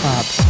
Club.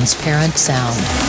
Transparent sound.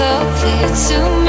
so clear to me